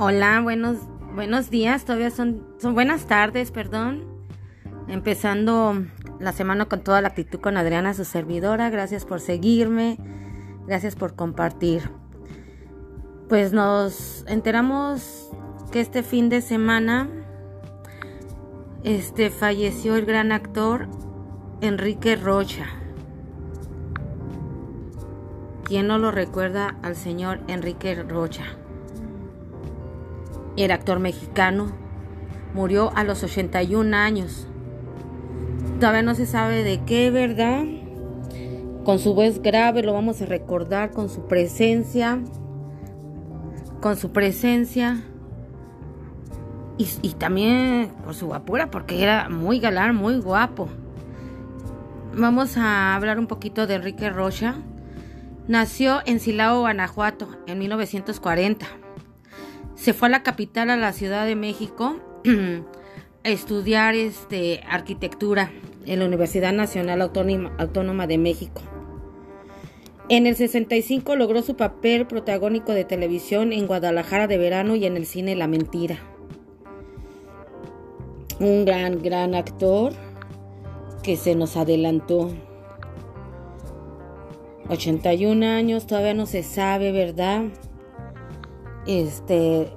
Hola, buenos, buenos días, todavía son, son buenas tardes, perdón. Empezando la semana con toda la actitud con Adriana, su servidora. Gracias por seguirme, gracias por compartir. Pues nos enteramos que este fin de semana este falleció el gran actor Enrique Rocha. ¿Quién no lo recuerda al señor Enrique Rocha? Era actor mexicano. Murió a los 81 años. Todavía no se sabe de qué, ¿verdad? Con su voz grave lo vamos a recordar con su presencia. Con su presencia. Y, también por su guapura, porque era muy galán, muy guapo. Vamos a hablar un poquito de Enrique Rocha. Nació en Silao, Guanajuato, en 1940. Se fue a la capital, a la Ciudad de México, a estudiar este, arquitectura en la Universidad Nacional Autónoma, Autónoma de México. En el 65 logró su papel protagónico de televisión en Guadalajara de verano y en el cine La Mentira. Un gran, gran actor que se nos adelantó. 81 años, todavía no se sabe, ¿verdad? Este,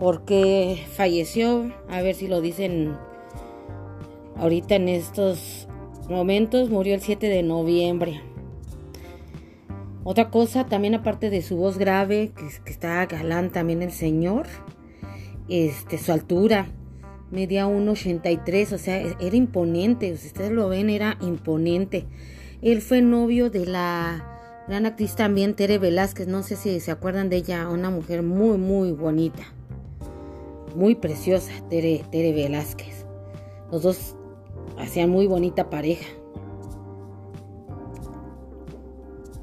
por qué falleció, a ver si lo dicen ahorita en estos momentos, murió el 7 de noviembre. Otra cosa, también aparte de su voz grave, que, que está galán también el señor, este, su altura, media 1,83, o sea, era imponente, ustedes lo ven, era imponente. Él fue novio de la gran actriz también Tere Velázquez, no sé si se acuerdan de ella, una mujer muy, muy bonita, muy preciosa, Tere, Tere Velázquez. Los dos hacían muy bonita pareja.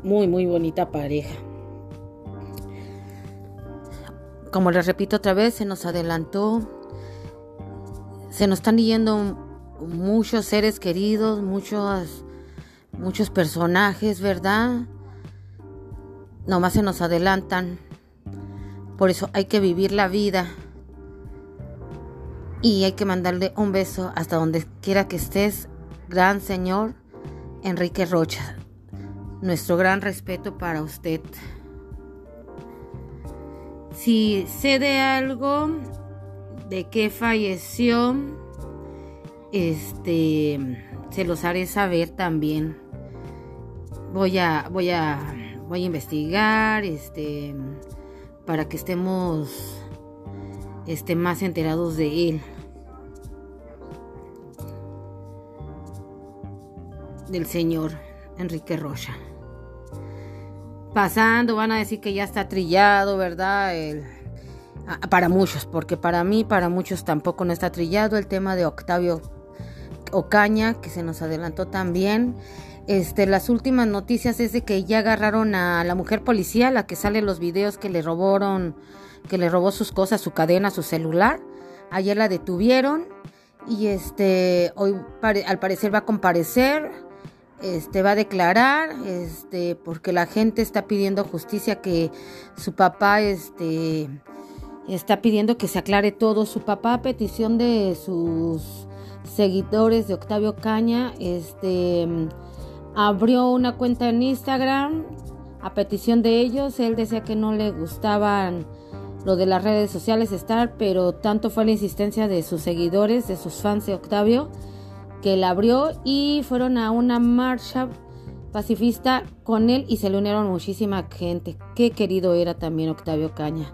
Muy, muy bonita pareja. Como les repito otra vez, se nos adelantó. Se nos están yendo muchos seres queridos, muchos muchos personajes, ¿verdad? Nomás se nos adelantan. Por eso hay que vivir la vida. Y hay que mandarle un beso hasta donde quiera que estés, gran señor Enrique Rocha. Nuestro gran respeto para usted. Si sé de algo de que falleció, este, se los haré saber también voy a voy a voy a investigar este para que estemos este, más enterados de él. Del señor Enrique Rocha. Pasando van a decir que ya está trillado verdad para muchos porque para mí para muchos tampoco no está trillado. El tema de Octavio Ocaña que se nos adelantó también este, las últimas noticias es de que ya agarraron a la mujer policía, la que sale los videos que le robaron, que le robó sus cosas, su cadena, su celular. Ayer la detuvieron y este, hoy al parecer va a comparecer, este, va a declarar, este, porque la gente está pidiendo justicia que su papá, este, está pidiendo que se aclare todo. Su papá, a petición de sus seguidores de Octavio Caña, este abrió una cuenta en Instagram a petición de ellos. Él decía que no le gustaban lo de las redes sociales estar, pero tanto fue la insistencia de sus seguidores, de sus fans de Octavio, que él abrió y fueron a una marcha pacifista con él y se le unieron muchísima gente. Qué querido era también Octavio Caña,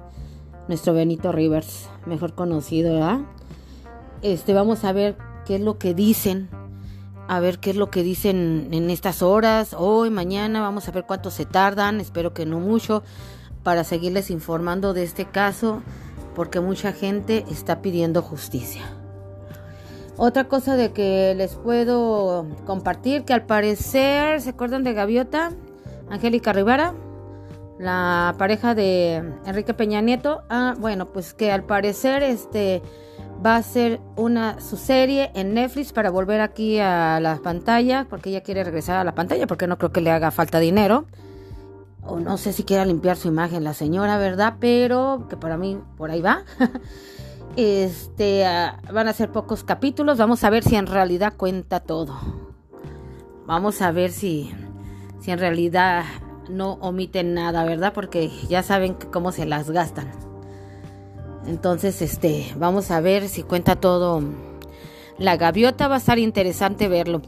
nuestro Benito Rivers, mejor conocido, ¿verdad? Este, vamos a ver qué es lo que dicen a ver qué es lo que dicen en estas horas, hoy, mañana, vamos a ver cuánto se tardan, espero que no mucho, para seguirles informando de este caso, porque mucha gente está pidiendo justicia. Otra cosa de que les puedo compartir, que al parecer, ¿se acuerdan de Gaviota? Angélica Rivera, la pareja de Enrique Peña Nieto. Ah, bueno, pues que al parecer, este va a ser una su serie en Netflix para volver aquí a la pantalla porque ella quiere regresar a la pantalla porque no creo que le haga falta dinero o no sé si quiera limpiar su imagen la señora, ¿verdad? Pero que para mí por ahí va. este, ah, van a ser pocos capítulos, vamos a ver si en realidad cuenta todo. Vamos a ver si, si en realidad no omiten nada, ¿verdad? Porque ya saben cómo se las gastan. Entonces, este, vamos a ver si cuenta todo. La gaviota va a estar interesante verlo.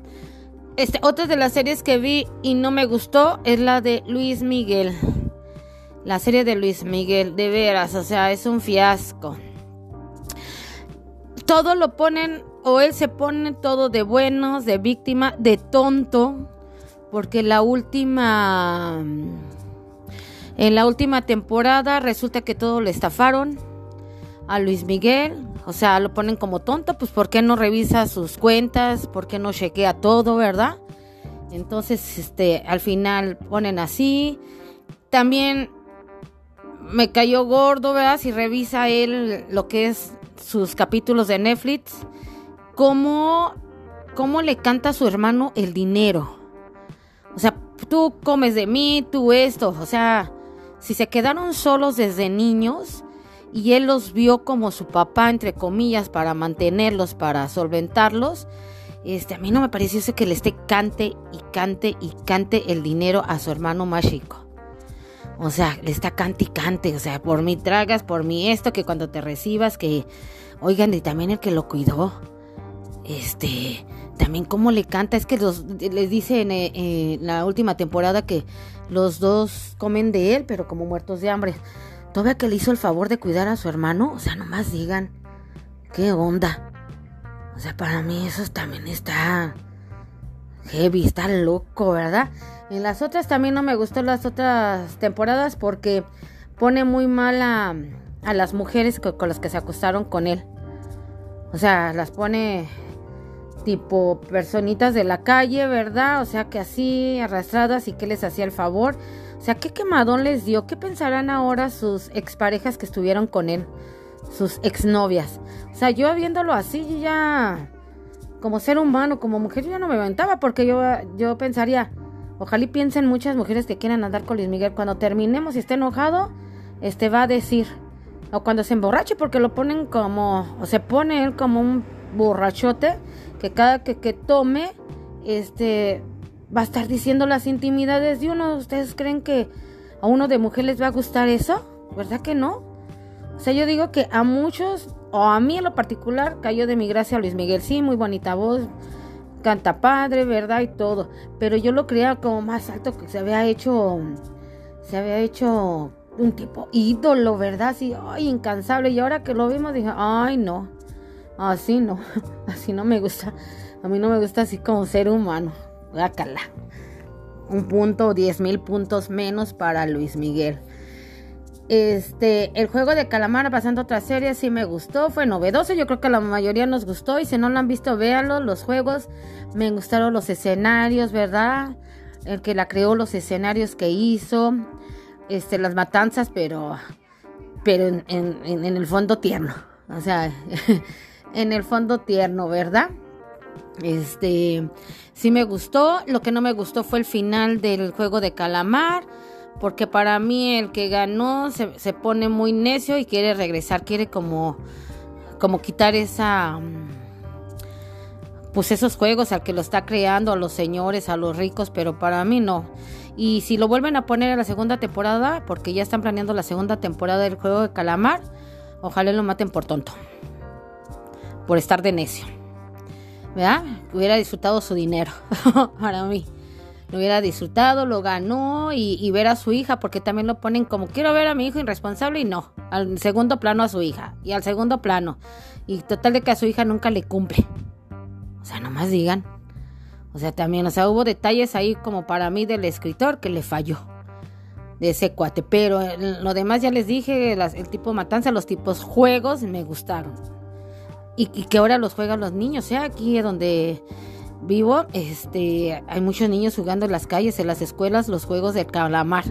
Este, otra de las series que vi y no me gustó es la de Luis Miguel. La serie de Luis Miguel, de veras, o sea, es un fiasco. Todo lo ponen, o él se pone todo de buenos, de víctima, de tonto, porque la última, en la última temporada resulta que todo le estafaron a Luis Miguel, o sea, lo ponen como tonto, pues ¿por qué no revisa sus cuentas? ¿Por qué no chequea todo, verdad? Entonces, este, al final ponen así. También me cayó gordo, ¿verdad? Si revisa él lo que es sus capítulos de Netflix, cómo, cómo le canta a su hermano el dinero. O sea, tú comes de mí, tú esto. O sea, si se quedaron solos desde niños, y él los vio como su papá, entre comillas, para mantenerlos, para solventarlos. Este, a mí no me pareció que le esté cante y cante y cante el dinero a su hermano más chico. O sea, le está cante y cante, o sea, por mi tragas, por mi esto, que cuando te recibas, que, oigan, y también el que lo cuidó, este, también cómo le canta, es que los, les dice en, eh, en la última temporada que los dos comen de él, pero como muertos de hambre. Todavía que le hizo el favor de cuidar a su hermano, o sea, nomás digan, ¿qué onda? O sea, para mí eso también está heavy, está loco, ¿verdad? En las otras también no me gustó las otras temporadas porque pone muy mal a, a las mujeres con las que se acostaron con él. O sea, las pone tipo personitas de la calle, ¿verdad? O sea, que así arrastradas y que les hacía el favor. O sea, ¿qué quemadón les dio? ¿Qué pensarán ahora sus exparejas que estuvieron con él? Sus exnovias. O sea, yo viéndolo así, ya como ser humano, como mujer, yo ya no me aventaba porque yo, yo pensaría, ojalá piensen muchas mujeres que quieran andar con Luis Miguel. Cuando terminemos y esté enojado, este va a decir, o cuando se emborrache, porque lo ponen como, o se pone él como un borrachote, que cada que, que tome, este, va a estar diciendo las intimidades de uno. ¿Ustedes creen que a uno de mujer les va a gustar eso? ¿Verdad que no? O sea, yo digo que a muchos, o a mí en lo particular, cayó de mi gracia Luis Miguel. Sí, muy bonita voz, canta padre, ¿verdad? Y todo. Pero yo lo creía como más alto que se había hecho, se había hecho un tipo ídolo, ¿verdad? Así, ay, incansable. Y ahora que lo vimos dije, ay, no, así no, así no me gusta. A mí no me gusta así como ser humano. Un punto, diez mil puntos menos para Luis Miguel. Este, el juego de calamar, pasando a otra serie, sí me gustó, fue novedoso, yo creo que la mayoría nos gustó y si no lo han visto, véanlo, los juegos, me gustaron los escenarios, ¿verdad? El que la creó, los escenarios que hizo, este, las matanzas, pero, pero en, en el fondo tierno, o sea, en el fondo tierno, ¿verdad? Este, sí me gustó. Lo que no me gustó fue el final del juego de calamar. Porque para mí el que ganó se, se pone muy necio y quiere regresar. Quiere como, como quitar esa... Pues esos juegos al que lo está creando, a los señores, a los ricos, pero para mí no. Y si lo vuelven a poner a la segunda temporada, porque ya están planeando la segunda temporada del juego de calamar, ojalá lo maten por tonto. Por estar de necio. ¿Verdad? Hubiera disfrutado su dinero para mí. Lo hubiera disfrutado, lo ganó y, ver a su hija, porque también lo ponen como quiero ver a mi hijo irresponsable y no, al segundo plano a su hija y al segundo plano. Y total de que a su hija nunca le cumple. O sea, nomás digan. O sea, también, o sea, hubo detalles ahí como para mí del escritor que le falló de ese cuate. Pero lo demás ya les dije, el tipo matanza, los tipos juegos me gustaron y, que ahora los juegan los niños. O sea, aquí donde vivo, este, hay muchos niños jugando en las calles, en las escuelas, los juegos de calamar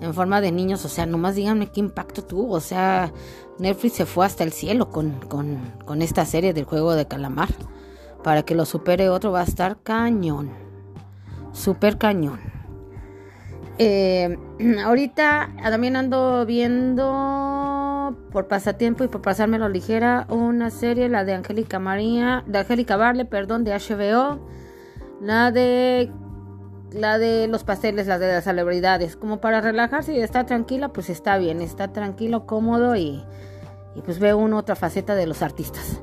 en forma de niños. O sea, nomás díganme qué impacto tuvo. O sea, Netflix se fue hasta el cielo con, con, con esta serie del juego de calamar. Para que lo supere otro va a estar cañón. Super cañón. Eh, ahorita también ando viendo por pasatiempo y por pasármelo ligera una serie, la de Angélica María, de Angélica Barle, perdón, de HBO, la de la de los pasteles, la de las celebridades, como para relajarse y estar tranquila, pues está bien, está tranquilo, cómodo y, pues ve uno otra faceta de los artistas.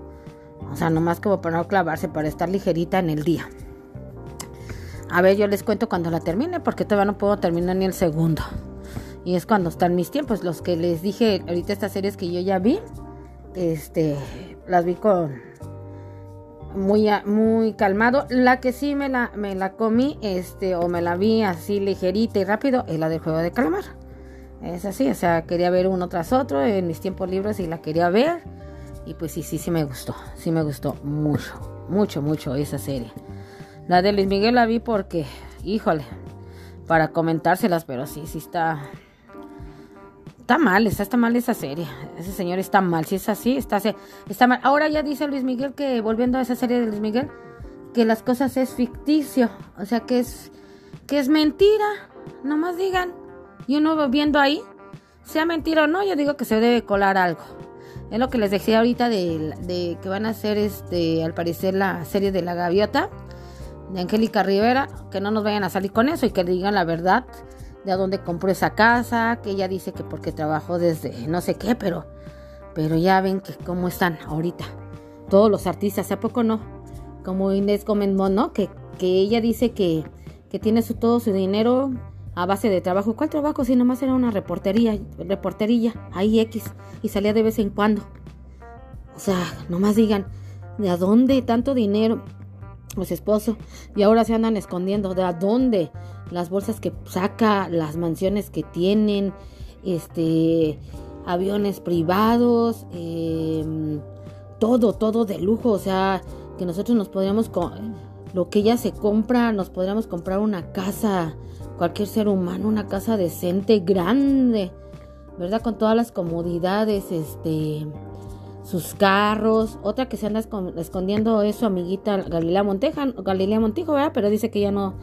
O sea, nomás como para no clavarse, para estar ligerita en el día. A ver, yo les cuento cuando la termine, porque todavía no puedo terminar ni el segundo. Y es cuando están mis tiempos, los que les dije ahorita estas series que yo ya vi, este, las vi con muy, muy calmado. La que sí me la, me la comí, este, o me la vi así ligerita y rápido, es la del juego de calamar. Es así, o sea, quería ver uno tras otro en mis tiempos libres y la quería ver. Y pues sí, sí, sí me gustó. Sí me gustó mucho, mucho, mucho esa serie. La de Luis Miguel la vi porque, híjole, para comentárselas, pero sí, sí está. Está mal, está, está mal esa serie. Ese señor está mal. Si es así, está, está mal. Ahora ya dice Luis Miguel que, volviendo a esa serie de Luis Miguel, que las cosas es ficticio. O sea, que es, que es mentira. Nomás digan. Y uno viendo ahí, sea mentira o no, yo digo que se debe colar algo. Es lo que les decía ahorita de, de que van a hacer, este, al parecer, la serie de la gaviota de Angélica Rivera, que no nos vayan a salir con eso y que digan la verdad de a dónde compró esa casa, que ella dice que porque trabajó desde no sé qué, pero, pero ya ven que cómo están ahorita. Todos los artistas, ¿a poco no? Como Inés Gómez ¿no? Que, que ella dice que, que tiene su, todo su dinero a base de trabajo. ¿Cuál trabajo? Si nomás era una reportería, reporterilla, ahí X, y salía de vez en cuando. O sea, nomás digan, ¿de a dónde tanto dinero? Pues esposo y ahora se andan escondiendo de a dónde las bolsas que saca las mansiones que tienen este aviones privados em, todo todo de lujo o sea que nosotros nos podríamos lo que ella se compra nos podríamos comprar una casa cualquier ser humano una casa decente grande verdad con todas las comodidades este sus carros. Otra que se anda escondiendo es su amiguita Galilea Monteja, Galilea Montijo. Pero dice que ya no,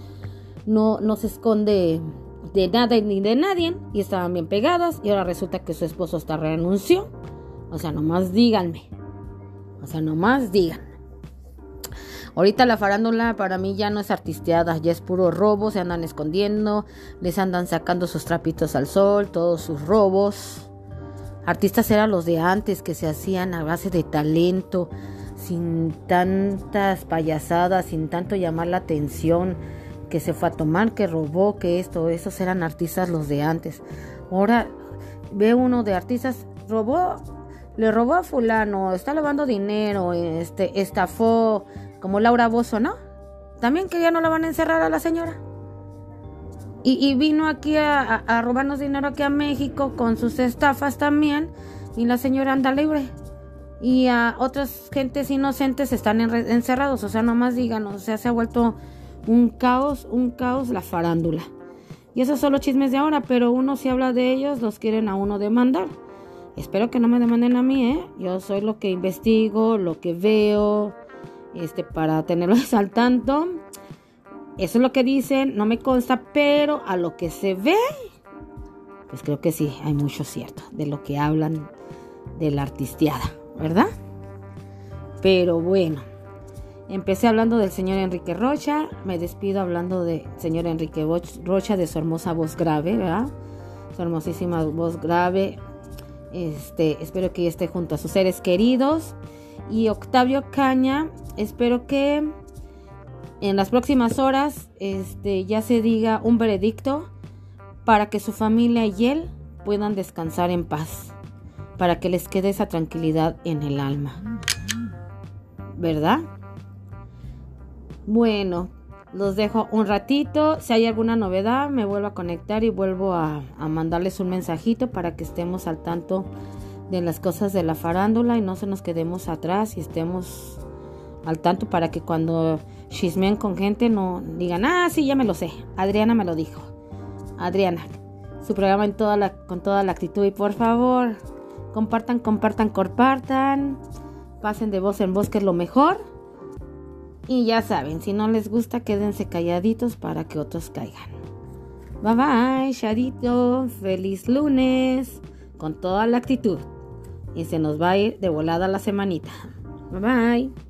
no, no se esconde de nada ni de nadie y estaban bien pegadas y ahora resulta que su esposo hasta renunció. O sea, nomás díganme. O sea, nomás digan. Ahorita la farándula para mí ya no es artisteada, ya es puro robo, se andan escondiendo, les andan sacando sus trapitos al sol, todos sus robos. Artistas eran los de antes que se hacían a base de talento, sin tantas payasadas, sin tanto llamar la atención, que se fue a tomar, que robó, que esto, esos eran artistas los de antes. Ahora ve uno de artistas, robó, le robó a fulano, está lavando dinero, este, estafó, como Laura Bozo, ¿no? También que ya no la van a encerrar a la señora. Y, vino aquí a, robarnos dinero aquí a México con sus estafas también. Y la señora anda libre. Y a otras gentes inocentes están encerrados. O sea, nomás digan, o sea, se ha vuelto un caos, un caos la farándula. Y esos son los chismes de ahora, pero uno si habla de ellos, los quieren a uno demandar. Espero que no me demanden a mí, ¿eh? Yo soy lo que investigo, lo que veo, este, para tenerlos al tanto. Eso es lo que dicen, no me consta, pero a lo que se ve, pues creo que sí, hay mucho cierto de lo que hablan de la artisteada, ¿verdad? Pero bueno, empecé hablando del señor Enrique Rocha, me despido hablando del señor Enrique Rocha, de su hermosa voz grave, ¿verdad? Su hermosísima voz grave. Este, espero que esté junto a sus seres queridos. Y Octavio Caña, espero que en las próximas horas este, ya se diga un veredicto para que su familia y él puedan descansar en paz, para que les quede esa tranquilidad en el alma. ¿Verdad? Bueno, los dejo un ratito. Si hay alguna novedad, me vuelvo a conectar y vuelvo a, a, mandarles un mensajito para que estemos al tanto de las cosas de la farándula y no se nos quedemos atrás y estemos al tanto para que cuando chismean con gente no digan, ah, sí, ya me lo sé. Adriana me lo dijo. Adriana, su programa en toda la, con toda la actitud y por favor, compartan, compartan, compartan. Pasen de voz en voz que es lo mejor. Y ya saben, si no les gusta, quédense calladitos para que otros caigan. Bye bye, Shadito. Feliz lunes. Con toda la actitud. Y se nos va a ir de volada la semanita. Bye bye.